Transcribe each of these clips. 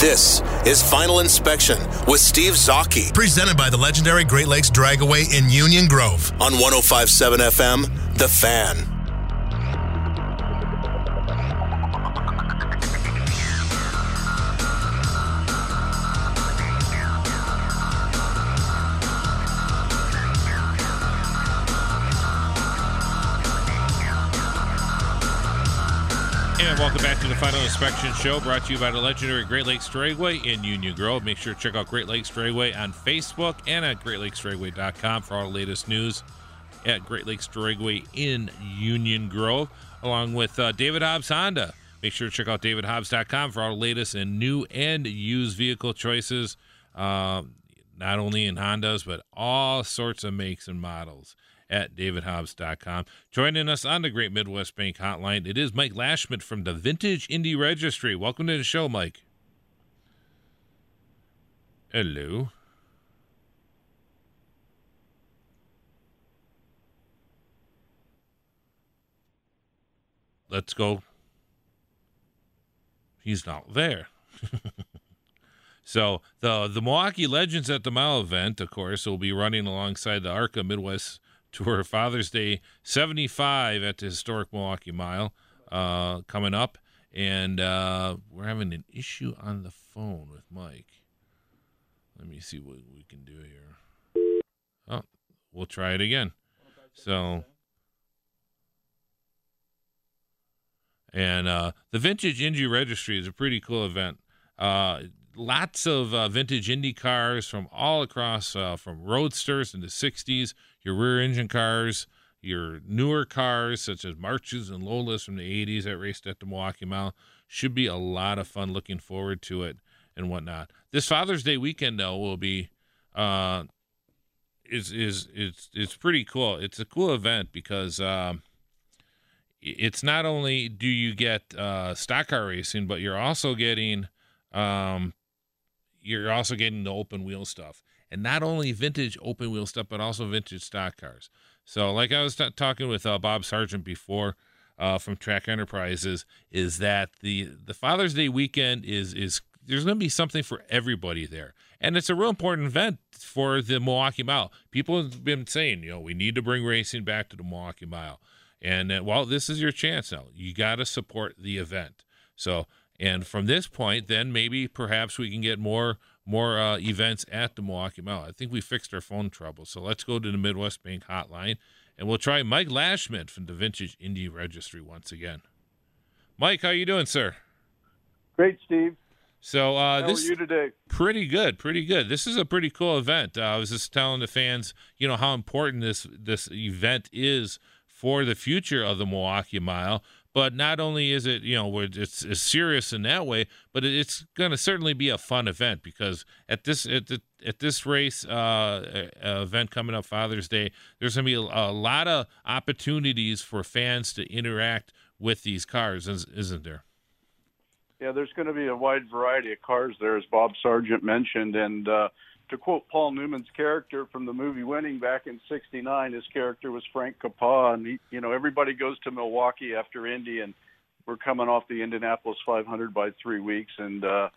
This is Final Inspection with Steve Zocchi Presented by the legendary Great Lakes Dragaway in Union Grove. on 1057 FM, The Fan. To the Final Inspection Show, brought to you by the legendary Great Lakes Dragway in Union Grove. Make sure to check out Great Lakes Dragway on Facebook and at GreatLakesDragway.com for all the latest news at Great Lakes Dragway in Union Grove, along with uh, David Hobbs Honda. Make sure to check out DavidHobbs.com for the latest in new and used vehicle choices, uh, not only in Hondas, but all sorts of makes and models at davidhobbs.com. Joining us on the Great Midwest Bank Hotline, it is Mike Lashman from the Vintage Indy Registry. Welcome to the show, Mike. Hello. Let's go. He's not there. So the the Milwaukee Legends at the Mile event, of course, will be running alongside the ARCA Midwest Tour Father's Day 75 at the historic Milwaukee Mile uh, coming up, and uh, we're having an issue on the phone with Mike. Let me see what we can do here. Oh, we'll try it again. So. And uh, the Vintage Indy Registry is a pretty cool event. Uh, lots of uh, vintage Indy cars from all across, uh, from roadsters in the 60s, your rear engine cars, your newer cars such as Marches and Lolas from the 80s that raced at the Milwaukee Mile. Should be a lot of fun. Looking forward to it and whatnot. This Father's Day weekend, though, will be. Uh, is is it's it's pretty cool. It's a cool event because um, it's not only do you get uh, stock car racing, but you're also getting um, you're also getting the open wheel stuff. And not only vintage open wheel stuff but also vintage stock cars. So like i was t- talking with uh, bob sargent before uh, from track enterprises is that the the father's day weekend is is there's going to be something for everybody there. And it's a real important event for the milwaukee mile. People have been saying you know we need to bring racing back to the milwaukee mile. And uh, well this is your chance now. You got to support the event. So and from this point, then maybe perhaps we can get more more uh, events at the Milwaukee Mile. I think we fixed our phone trouble, so let's go to the Midwest Bank Hotline, and we'll try Mike Lashman from the Vintage Indy Registry once again. Mike, how are you doing, sir? Great, Steve. So uh, How this are you today? pretty good, pretty good. This is a pretty cool event. Uh, I was just telling the fans, you know, how important this this event is for the future of the Milwaukee Mile. But not only is it, you know, it's, it's serious in that way, but it's going to certainly be a fun event because at this at, the, at this race uh, uh, event coming up Father's Day, there's going to be a, a lot of opportunities for fans to interact with these cars, is- isn't there? Yeah, there's going to be a wide variety of cars there, as Bob Sargent mentioned. And uh, to quote Paul Newman's character from the movie Winning back in '69, his character was Frank Capua, and he, you know everybody goes to Milwaukee after Indy, and we're coming off the Indianapolis 500 by three weeks, and uh,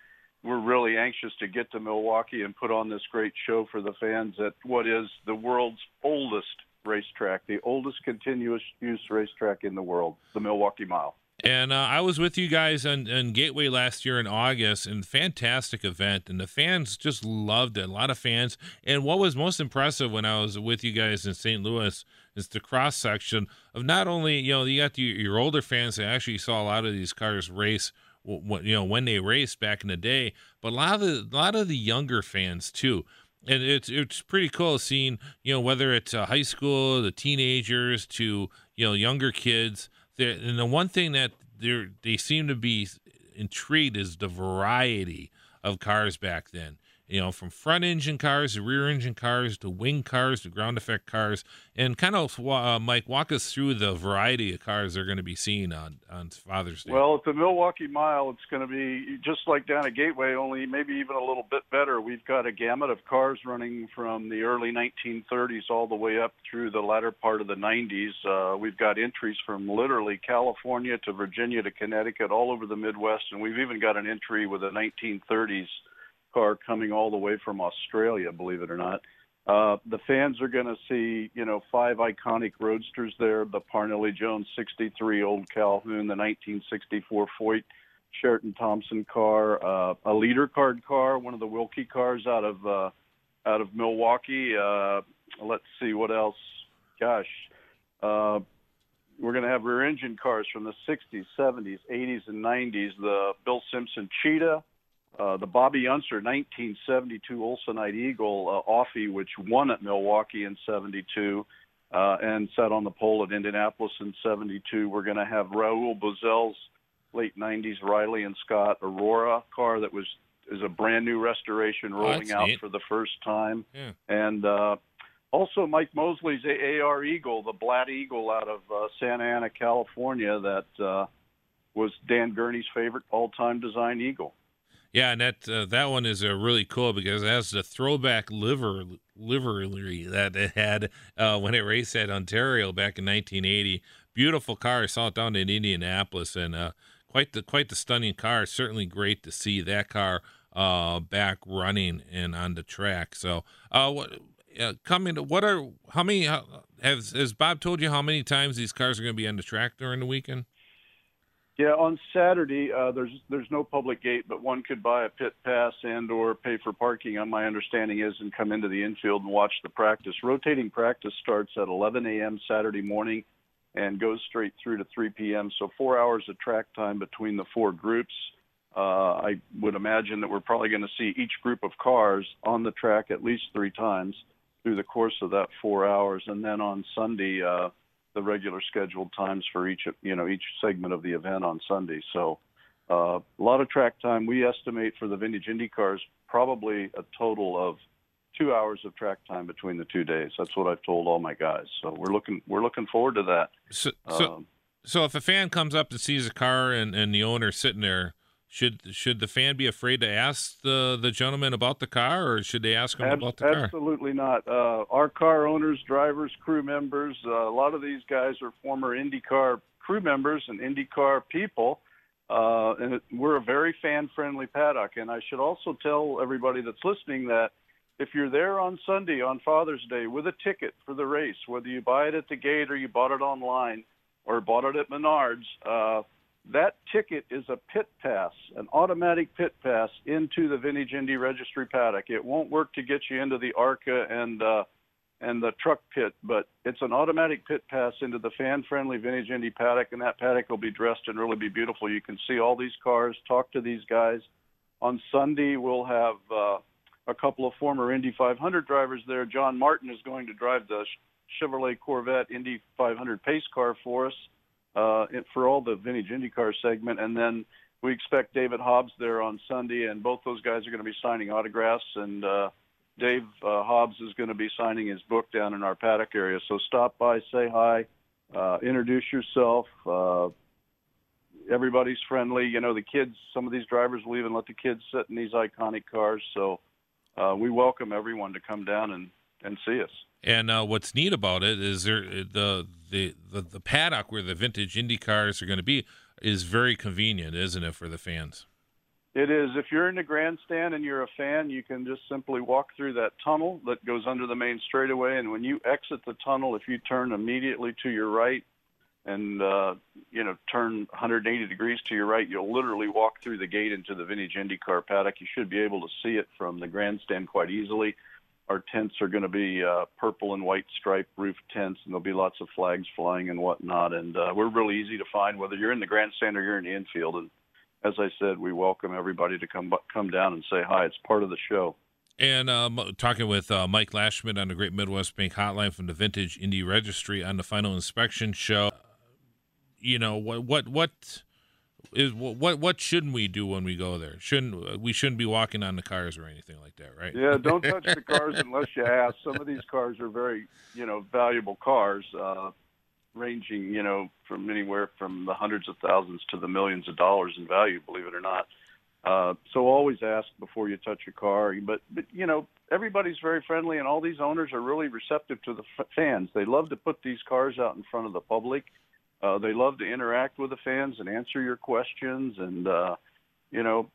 we're really anxious to get to Milwaukee and put on this great show for the fans at what is the world's oldest racetrack, the oldest continuous use racetrack in the world, the Milwaukee Mile. And uh, I was with you guys on, on Gateway last year in August, and fantastic event, and the fans just loved it. A lot of fans. And what was most impressive when I was with you guys in St. Louis is the cross section of not only you know you got the, your older fans that actually saw a lot of these cars race, you know when they raced back in the day, but a lot of the a lot of the younger fans too and it's it's pretty cool seeing you know whether it's uh, high school, the teenagers to you know younger kids. And the one thing that they seem to be intrigued is the variety of cars back then you know, from front engine cars to rear engine cars to wing cars to ground effect cars, and kind of, uh, Mike, walk us through the variety of cars they're going to be seeing on on Father's Day. Well, at the Milwaukee Mile, it's going to be just like down at Gateway, only maybe even a little bit better. We've got a gamut of cars running from the early 1930s all the way up through the latter part of the 90s. Uh, we've got entries from literally California to Virginia to Connecticut, all over the Midwest, and we've even got an entry with a 1930s car coming all the way from Australia, believe it or not. Uh, the fans are going to see, you know, five iconic roadsters there: the Parnelli Jones 63 Old Calhoun, the 1964 Foyt Sheraton Thompson car, uh, a leader card car, one of the Wilkie cars out of uh, out of Milwaukee. Uh, let's see what else. Gosh, uh, we're going to have rear engine cars from the 60s, 70s, 80s, and 90s. The Bill Simpson Cheetah, uh, the Bobby Unser 1972 Olsonite Eagle uh, Offie, which won at Milwaukee in 72 uh, and sat on the pole at Indianapolis in 72. We're going to have Raul Boesel's late 90s Riley and Scott Aurora car that was is a brand new restoration oh, rolling oh, out neat. for the first time. Yeah. And uh, also Mike Mosley's AR Eagle, the Blatt Eagle out of uh, Santa Ana, California, that uh, was Dan Gurney's favorite all-time design eagle. Yeah, and that uh, that one is uh, really cool because it has the throwback liver livery that it had uh, when it raced at Ontario back in 1980. Beautiful car. I saw it down in Indianapolis, and uh, quite the quite the stunning car. Certainly great to see that car uh, back running and on the track. So, uh, what coming? To, what are how many? has has Bob told you how many times these cars are going to be on the track during the weekend? Yeah, on Saturday uh, there's there's no public gate, but one could buy a pit pass and or pay for parking. On my understanding is and come into the infield and watch the practice. Rotating practice starts at 11 a.m. Saturday morning and goes straight through to 3 p.m. So four hours of track time between the four groups. Uh, I would imagine that we're probably going to see each group of cars on the track at least three times through the course of that four hours, and then on Sunday. Uh, the regular scheduled times for each you know each segment of the event on Sunday. So uh, a lot of track time. We estimate for the vintage Indy cars probably a total of two hours of track time between the two days. That's what I've told all my guys. So we're looking we're looking forward to that. So so, um, so if a fan comes up and sees a car and, and the owner sitting there should should the fan be afraid to ask the the gentleman about the car, or should they ask him Ab- about the car? Absolutely not. Uh, our car owners, drivers, crew members, uh, a lot of these guys are former IndyCar crew members and IndyCar people, uh, and it, we're a very fan-friendly paddock. And I should also tell everybody that's listening that if you're there on Sunday on Father's Day with a ticket for the race, whether you buy it at the gate or you bought it online or bought it at Menards. Uh, that ticket is a pit pass, an automatic pit pass into the Vintage Indy Registry paddock. It won't work to get you into the ARCA and uh, and the truck pit, but it's an automatic pit pass into the fan-friendly Vintage Indy paddock, and that paddock will be dressed and really be beautiful. You can see all these cars, talk to these guys. On Sunday, we'll have uh, a couple of former Indy 500 drivers there. John Martin is going to drive the Chevrolet Corvette Indy 500 pace car for us uh, for all the vintage IndyCar segment, and then we expect David Hobbs there on Sunday, and both those guys are going to be signing autographs, and uh, Dave uh, Hobbs is going to be signing his book down in our paddock area. So stop by, say hi, uh, introduce yourself. Uh, everybody's friendly. You know, the kids. Some of these drivers will even let the kids sit in these iconic cars. So uh, we welcome everyone to come down and and see us. And uh, what's neat about it is there the, the the the paddock where the vintage Indy cars are going to be is very convenient, isn't it, for the fans? It is. If you're in the grandstand and you're a fan, you can just simply walk through that tunnel that goes under the main straightaway, and when you exit the tunnel, if you turn immediately to your right and uh, you know turn 180 degrees to your right, you'll literally walk through the gate into the vintage IndyCar paddock. You should be able to see it from the grandstand quite easily our tents are going to be uh, purple and white striped roof tents, and there'll be lots of flags flying and whatnot. And uh, we're really easy to find, whether you're in the grandstand or you're in the infield. And as I said, we welcome everybody to come come down and say hi. It's part of the show. And um, talking with uh, Mike Lashman on the Great Midwest Bank Hotline from the Vintage Indy Registry on the Final Inspection Show. You know what what what is what what shouldn't we do when we go there? Shouldn't we shouldn't be walking on the cars or anything like that, right? Yeah, don't touch the cars unless you ask. Some of these cars are very, you know, valuable cars, uh, ranging, you know, from anywhere from the hundreds of thousands to the millions of dollars in value. Believe it or not. Uh, so always ask before you touch a car. But, but you know, everybody's very friendly, and all these owners are really receptive to the f- fans. They love to put these cars out in front of the public. Uh, they love to interact with the fans and answer your questions, and uh, you know,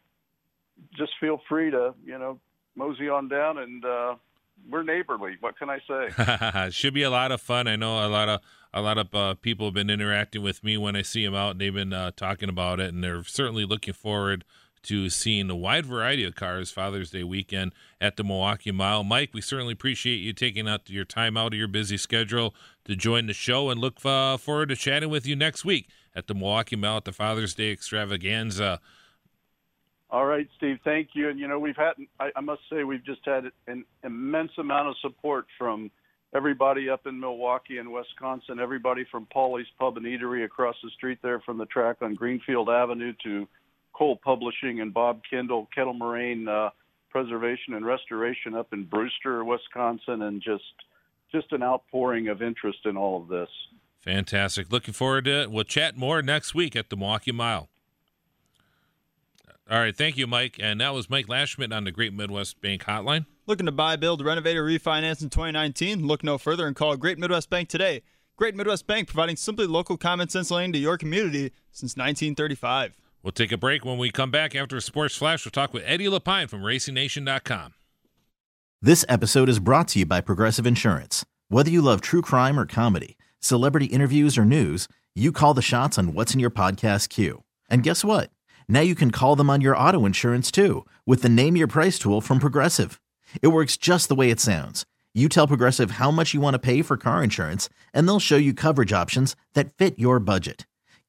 just feel free to you know mosey on down and. Uh, we're neighborly. What can I say? Should be a lot of fun. I know a lot of a lot of uh, people have been interacting with me when I see them out, and they've been uh, talking about it, and they're certainly looking forward to seeing a wide variety of cars Father's Day weekend at the Milwaukee Mile. Mike, we certainly appreciate you taking out your time out of your busy schedule to join the show and look uh, forward to chatting with you next week at the Milwaukee Mile at the Father's Day extravaganza. All right, Steve. Thank you. And you know, we've had I, I must say we've just had an immense amount of support from everybody up in Milwaukee and Wisconsin. Everybody from Paulie's Pub and Eatery across the street there from the track on Greenfield Avenue to Cole Publishing and Bob Kendall, Kettle Moraine uh, Preservation and Restoration up in Brewster, Wisconsin, and just just an outpouring of interest in all of this. Fantastic. Looking forward to it. We'll chat more next week at the Milwaukee Mile. All right. Thank you, Mike. And that was Mike Lashman on the Great Midwest Bank Hotline. Looking to buy, build, renovate, or refinance in 2019? Look no further and call Great Midwest Bank today. Great Midwest Bank providing simply local common sense lending to your community since 1935. We'll take a break. When we come back after a sports flash, we'll talk with Eddie LePine from RacingNation.com. This episode is brought to you by Progressive Insurance. Whether you love true crime or comedy, celebrity interviews or news, you call the shots on what's in your podcast queue. And guess what? Now you can call them on your auto insurance too with the Name Your Price tool from Progressive. It works just the way it sounds. You tell Progressive how much you want to pay for car insurance, and they'll show you coverage options that fit your budget.